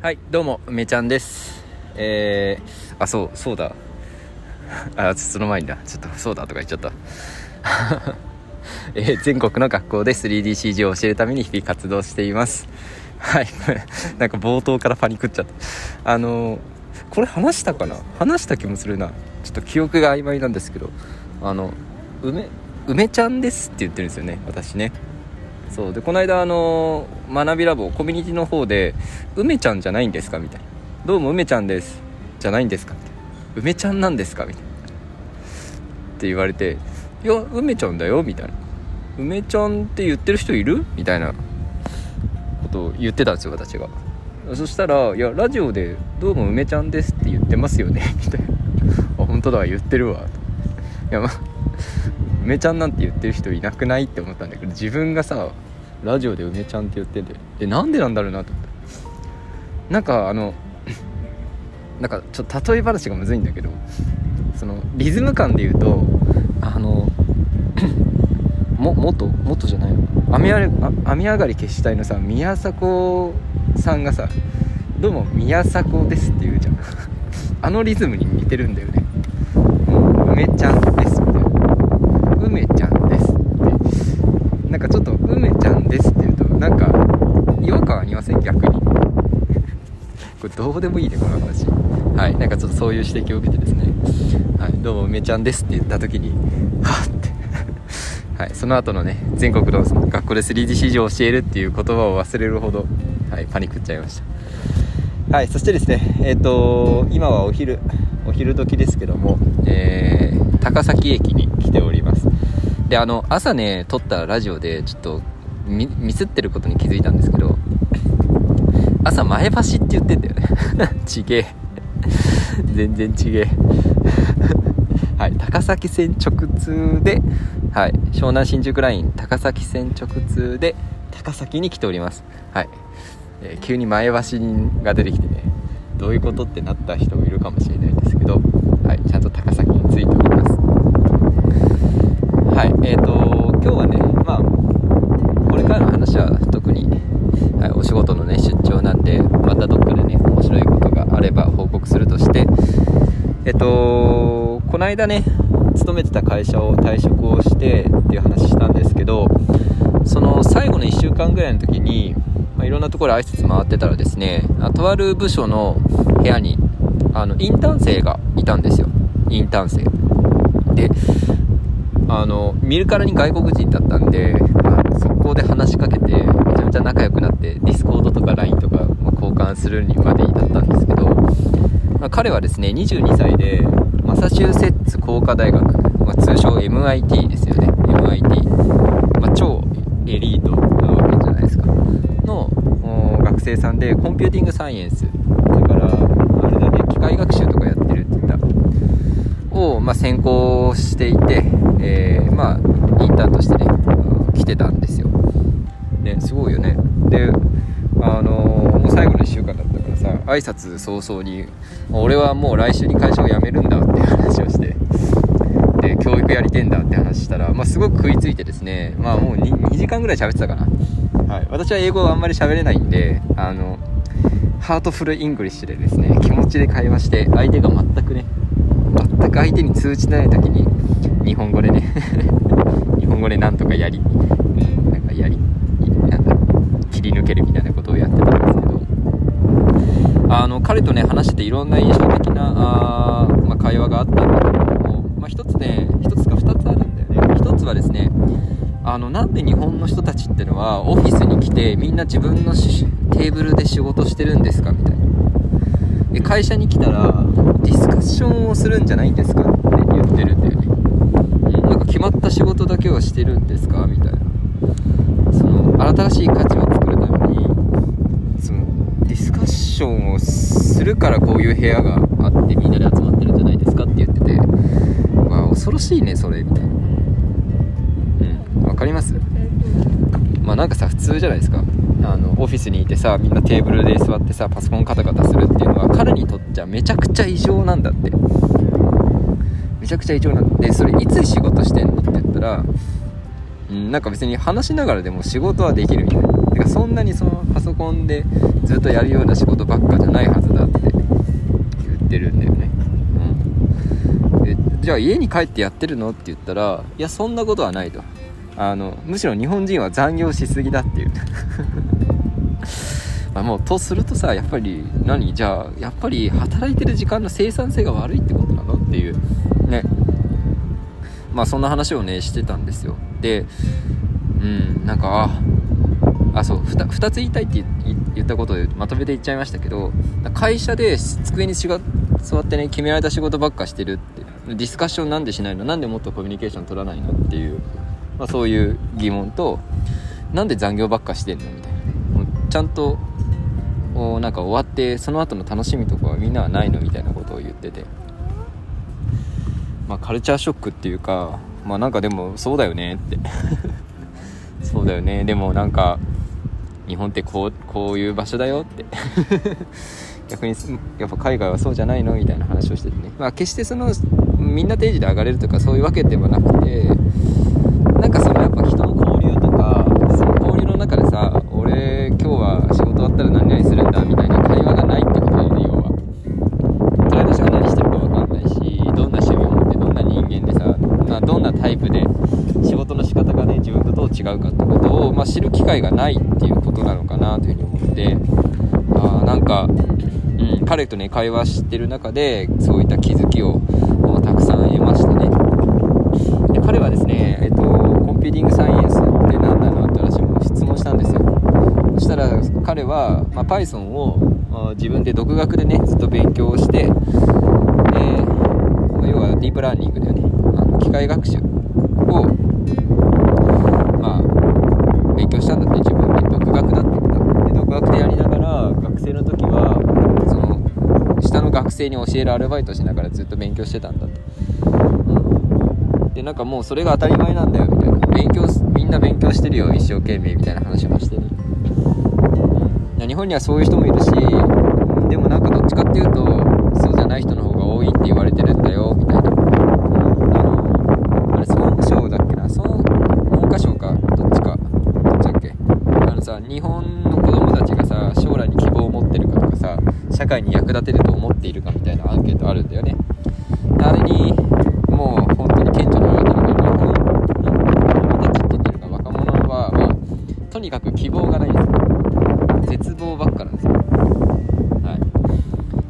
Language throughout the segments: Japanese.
はいどうも梅ちゃんです。えー、あそうそうだ。あその前にだ。ちょっとそうだとか言っちゃった。えー、全国の学校で 3DCG を教えるために日々活動しています。はい。なんか冒頭からパニックっちゃった。あのー、これ話したかな？話した気もするな。ちょっと記憶が曖昧なんですけど。あの梅梅ちゃんですって言ってるんですよね私ね。そう。でこの間あの学びラボコミュニティの方で「梅ちゃんじゃないんですか?」みたいな「どうも梅ちゃんです」じゃないんですか？みたいな「梅ちゃんなんですか?」みたいな。って言われて「いや梅ちゃんだよ」みたいな「梅ちゃんって言ってる人いる?」みたいな。ことを言ってたんですよ私が。そしたら「いやラジオでどうも梅ちゃんですって言ってますよね」みたいな「あ本当だ。言ってるわ」いやま梅ちゃんなんて言ってる人いなくないって思ったんだけど自分がさラジオで梅ちゃんって言っててでなんでなんだろうなと思ってなんかあの なんかちょっと例え話がむずいんだけどそのリズム感で言うとあの も元元じゃないの。雨上雨上がり決死隊のさ宮迫さんがさ「どうも宮迫です」って言うじゃん。あのリズムに似てるんだよね。梅ちゃんですみたいな梅ちゃんですってなんかちょっと梅ちゃんですって言うとなんか違和感ありません逆にこれどうでもいいねこの話。はい。なんかちょっとそういう指摘を受けてですね「はい、どうも梅ちゃんです」って言った時にはっって。はい、その後のね全国の学校で 3D 指示を教えるっていう言葉を忘れるほど、はい、パニックっちゃいました。はい。そしてですねえっ、ー、と今はお昼お昼時ですけども、えー、高崎駅に来ております。であの朝ね撮ったラジオでちょっとミスってることに気づいたんですけど朝前橋って言ってんだよね。ちげえ。全然ちげえ。はい高崎線直通ではい湘南新宿ライン高崎線直通で高崎に来ております。はい、えー、急に前橋が出てきてねどういうことってなった人もいるかもしれないですけど、はい、ちゃんと高崎に着いております。はいえーと今日はねまあこれからの話は特に、はい、お仕事のね出張なんでまたどっかでね面白いことがあれば報告するとしてえっ、とこの間ね勤めてた会社を退職をしてっていう話したんですけどその最後の1週間ぐらいの時に、まあ、いろんなところ挨拶回ってたらですねとある部署の部屋にあのインターン生がいたんですよ。インターン生。であの見るからに外国人だったんで、まあ、速攻で話しかけてめちゃめちゃ仲良くなってディスコードとか LINE とか、ま交換するにまで至ったんですけど、まあ、彼はですね22歳でマサチューセッツ工科大学、まあ、通称 MIT ですよね。MIT、まあ、超エリートなわけじゃないですか。の学生さんでコンピューティングサイエンス。だからあれだね機械学習とかやってるって言った。を、まあ、専攻していて、えー、まあインターンとしてね来てたんですよ。ねすごいよね。であのー、もう最後の1週間だ挨拶早々に「俺はもう来週に会社を辞めるんだ」って話をしてで教育やりてえんだって話したら、まあ、すごく食いついてですねまあもう 2, 2時間ぐらい喋ってたかな、はい、私は英語あんまり喋れないんであのハートフルイングリッシュでですね気持ちで会話して相手が全くね全く相手に通じない時に日本語でね 日本語でなんとかやり、うん、なんかやりなんだ切り抜けるみたいなことをやってたんですけどあの彼とね話してていろんな印象的なあ、まあ、会話があったんだけれども、まあ、一つね一つか二つあるんだよね。一つはですねあのなんで日本の人たちってのはオフィスに来てみんな自分のテーブルで仕事してるんですかみたいな。で会社に来たらディスカッションをするんじゃないんですかって言ってるんだよね、うん、なんか決まった仕事だけはしてるんですかみたいな。その新しい価値を作るためにションをするからこういう部屋があってみんなで集まってるんじゃないですかって言っててわあ恐ろしいねそれみたいな。うん。分かります？まあなんかさ普通じゃないですか。あのオフィスにいてさみんなテーブルで座ってさパソコンカタカタするっていうのは彼にとっちゃめちゃくちゃ異常なんだって。めちゃくちゃ異常なんでそれいつ仕事してんのって言ったら、うん、なんか別に話しながらでも仕事はできるみたいな。てかそんなにそのパソコンでずっとやるような仕事ばっかじゃないはずだって言ってるんだよね。うん。えじゃあ家に帰ってやってるのって言ったらいやそんなことはないと。あのむしろ日本人は残業しすぎだっていう。まあもうとするとさやっぱり何？じゃあやっぱり働いてる時間の生産性が悪いってことなの？っていう。ね。まあそんな話をねしてたんですよ。でうんなんかああそう 2, 2つ言いたいって言ったことでまとめて言っちゃいましたけど会社で机に座ってね決められた仕事ばっかしてるってディスカッションなんでしないの？なんでもっとコミュニケーション取らないのっていう、まあ、そういう疑問となんで残業ばっかしてんのみたいな。ちゃんとなんか終わってその後の楽しみとかはみんなはないのみたいなことを言ってて。まあカルチャーショックっていうかまあなんかでもそうだよねって。そうだよね。でもなんか日本ってこうこういう場所だよって。逆にやっぱ海外はそうじゃないのみたいな話をしててね。まあ決してそのみんな定時で上がれるとかそういうわけではなくてなんかそのやっぱ人の交流とかその交流の中でさ俺今日は仕事終わったら何々するんだみたいな会話がないってことだよね要は隣の人が何してるか分かんないしどんな趣味を持ってどんな人間でさ、まあ、どんなタイプで仕事の仕方がね自分とどう違うかってことを、まあ、知る機会がないっていうことなのかなというふうに思ってあなんか、うん、彼とね会話してる中でそういった気づきをたくさん得ましたね。で彼はですね、えっと、コンピューティングサイエンスって何なのって私も質問したんですよ。そしたら彼は、まあ、Python を自分で独学でねずっと勉強して、えー、要はディープラーニングだよね。あの機械学習を、まあ、勉強したんだって自分で独学だって学でやりながら学生の時はその下の学生に教えるアルバイトしながらずっと勉強してたんだって、うん、でなんかもうそれが当たり前なんだよみたいな。勉強みんな勉強してるよ一生懸命みたいな話もしてね。日本にはそういう人もいるしでもなんかどっちかっていうとそうじゃない人の方が多いって言われてるんだよみたいな、あのあれ総務省だっけなその文科省かどっちかどっちだっけあのさ日本の子供たちがさ将来に希望を持ってるかとかさ社会に役立てると思っているかみたいなアンケートあるんだよね。あれにもう本当に顕著に言われてるから日本の子供たちっていうか若者は、まあ、とにかく希望がないんですよ。絶望ばっかなんですよは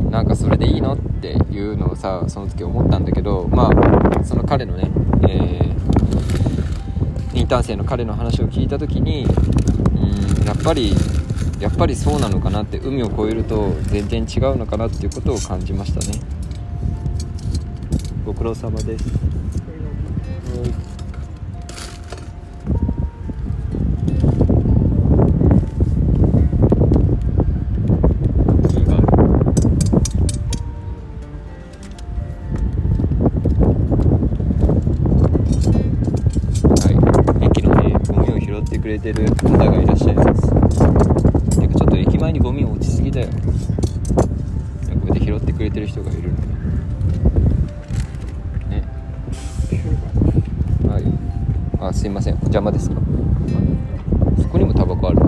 い。なんかそれでいいのっていうのをさその時思ったんだけどまあその彼のね、えー、インターン生の彼の話を聞いた時にうんやっぱりやっぱりそうなのかなって海を越えると全然違うのかなっていうことを感じましたね。ご苦労様です。れてる方がいらっしゃいますてかちょっと駅前にゴミ落ちすぎだよこうやって拾ってくれてる人がいるのね。はい。あすいません。お邪魔です。かそこにもタバコある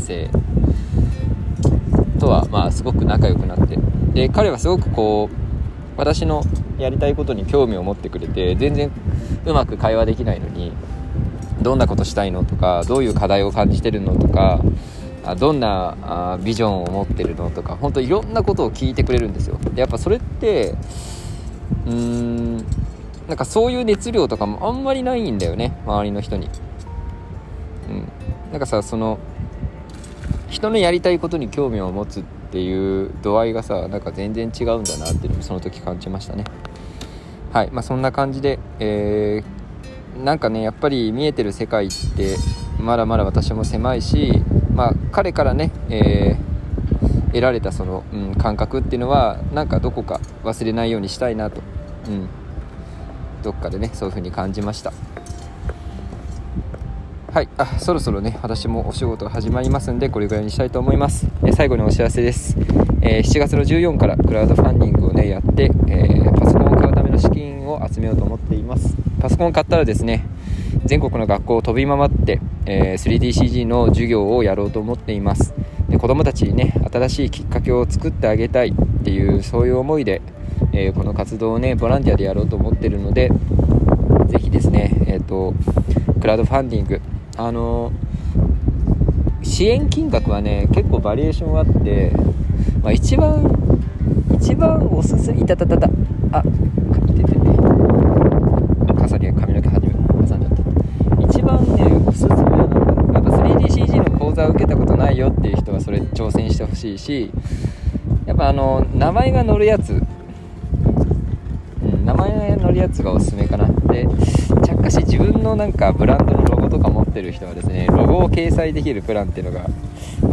生とはまあすごく仲良くなって。で彼はすごくこう私のやりたいことに興味を持ってくれて全然うまく会話できないのにどんなことしたいのとかどういう課題を感じてるのとかどんなビジョンを持ってるのとか本当いろんなことを聞いてくれるんですよ。でやっぱそれってうーんなんかそういう熱量とかもあんまりないんだよね周りの人に。うん。なんかさその人のやりたいことに興味を持つっていう度合いがさなんか全然違うんだなっていうのもその時感じましたね。はい。まあそんな感じで、えー、なんかねやっぱり見えてる世界ってまだまだ私も狭いしまあ、彼からね、えー、得られたその、うん、感覚っていうのはなんかどこか忘れないようにしたいなと、うん、どっかでねそういう風に感じました。はい。あそろそろね私もお仕事始まりますんでこれぐらいにしたいと思います、え最後にお知らせです、えー、7月の14からクラウドファンディングをねやって、えー、パソコンを買うための資金を集めようと思っています。パソコン買ったらですね全国の学校を飛び回って、え、3DCG の授業をやろうと思っています。で子どもたちにね新しいきっかけを作ってあげたいっていうそういう思いで、えー、この活動をねボランティアでやろうと思ってるのでぜひですねえっ、ー、とクラウドファンディングあの支援金額はね結構バリエーションがあって、まあ、一番一番おすすめいたたたたあいててね。傘に髪の毛はじめ挟んじゃった。一番ねおすすめはなんかやっぱ 3DCG の講座を受けたことないよっていう人はそれ挑戦してほしいしやっぱあの名前が載るやつ、うん、名前が載るやつがおすすめかなで着火し自分のなんかブランドのってる人はですねロゴを掲載できるプランっていうのが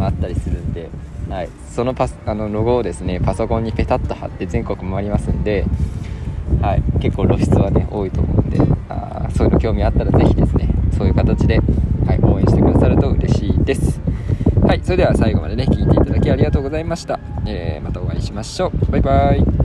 あったりするんで、はい、そのパスあのロゴをですねパソコンにペタッと貼って全国回りますんで、はい、結構露出はね多いと思うんであそういうの興味あったら是非ですねそういう形で、はい、応援してくださると嬉しいです。はい。それでは最後までね聞いていただきありがとうございました、えー、またお会いしましょう。バイバイ。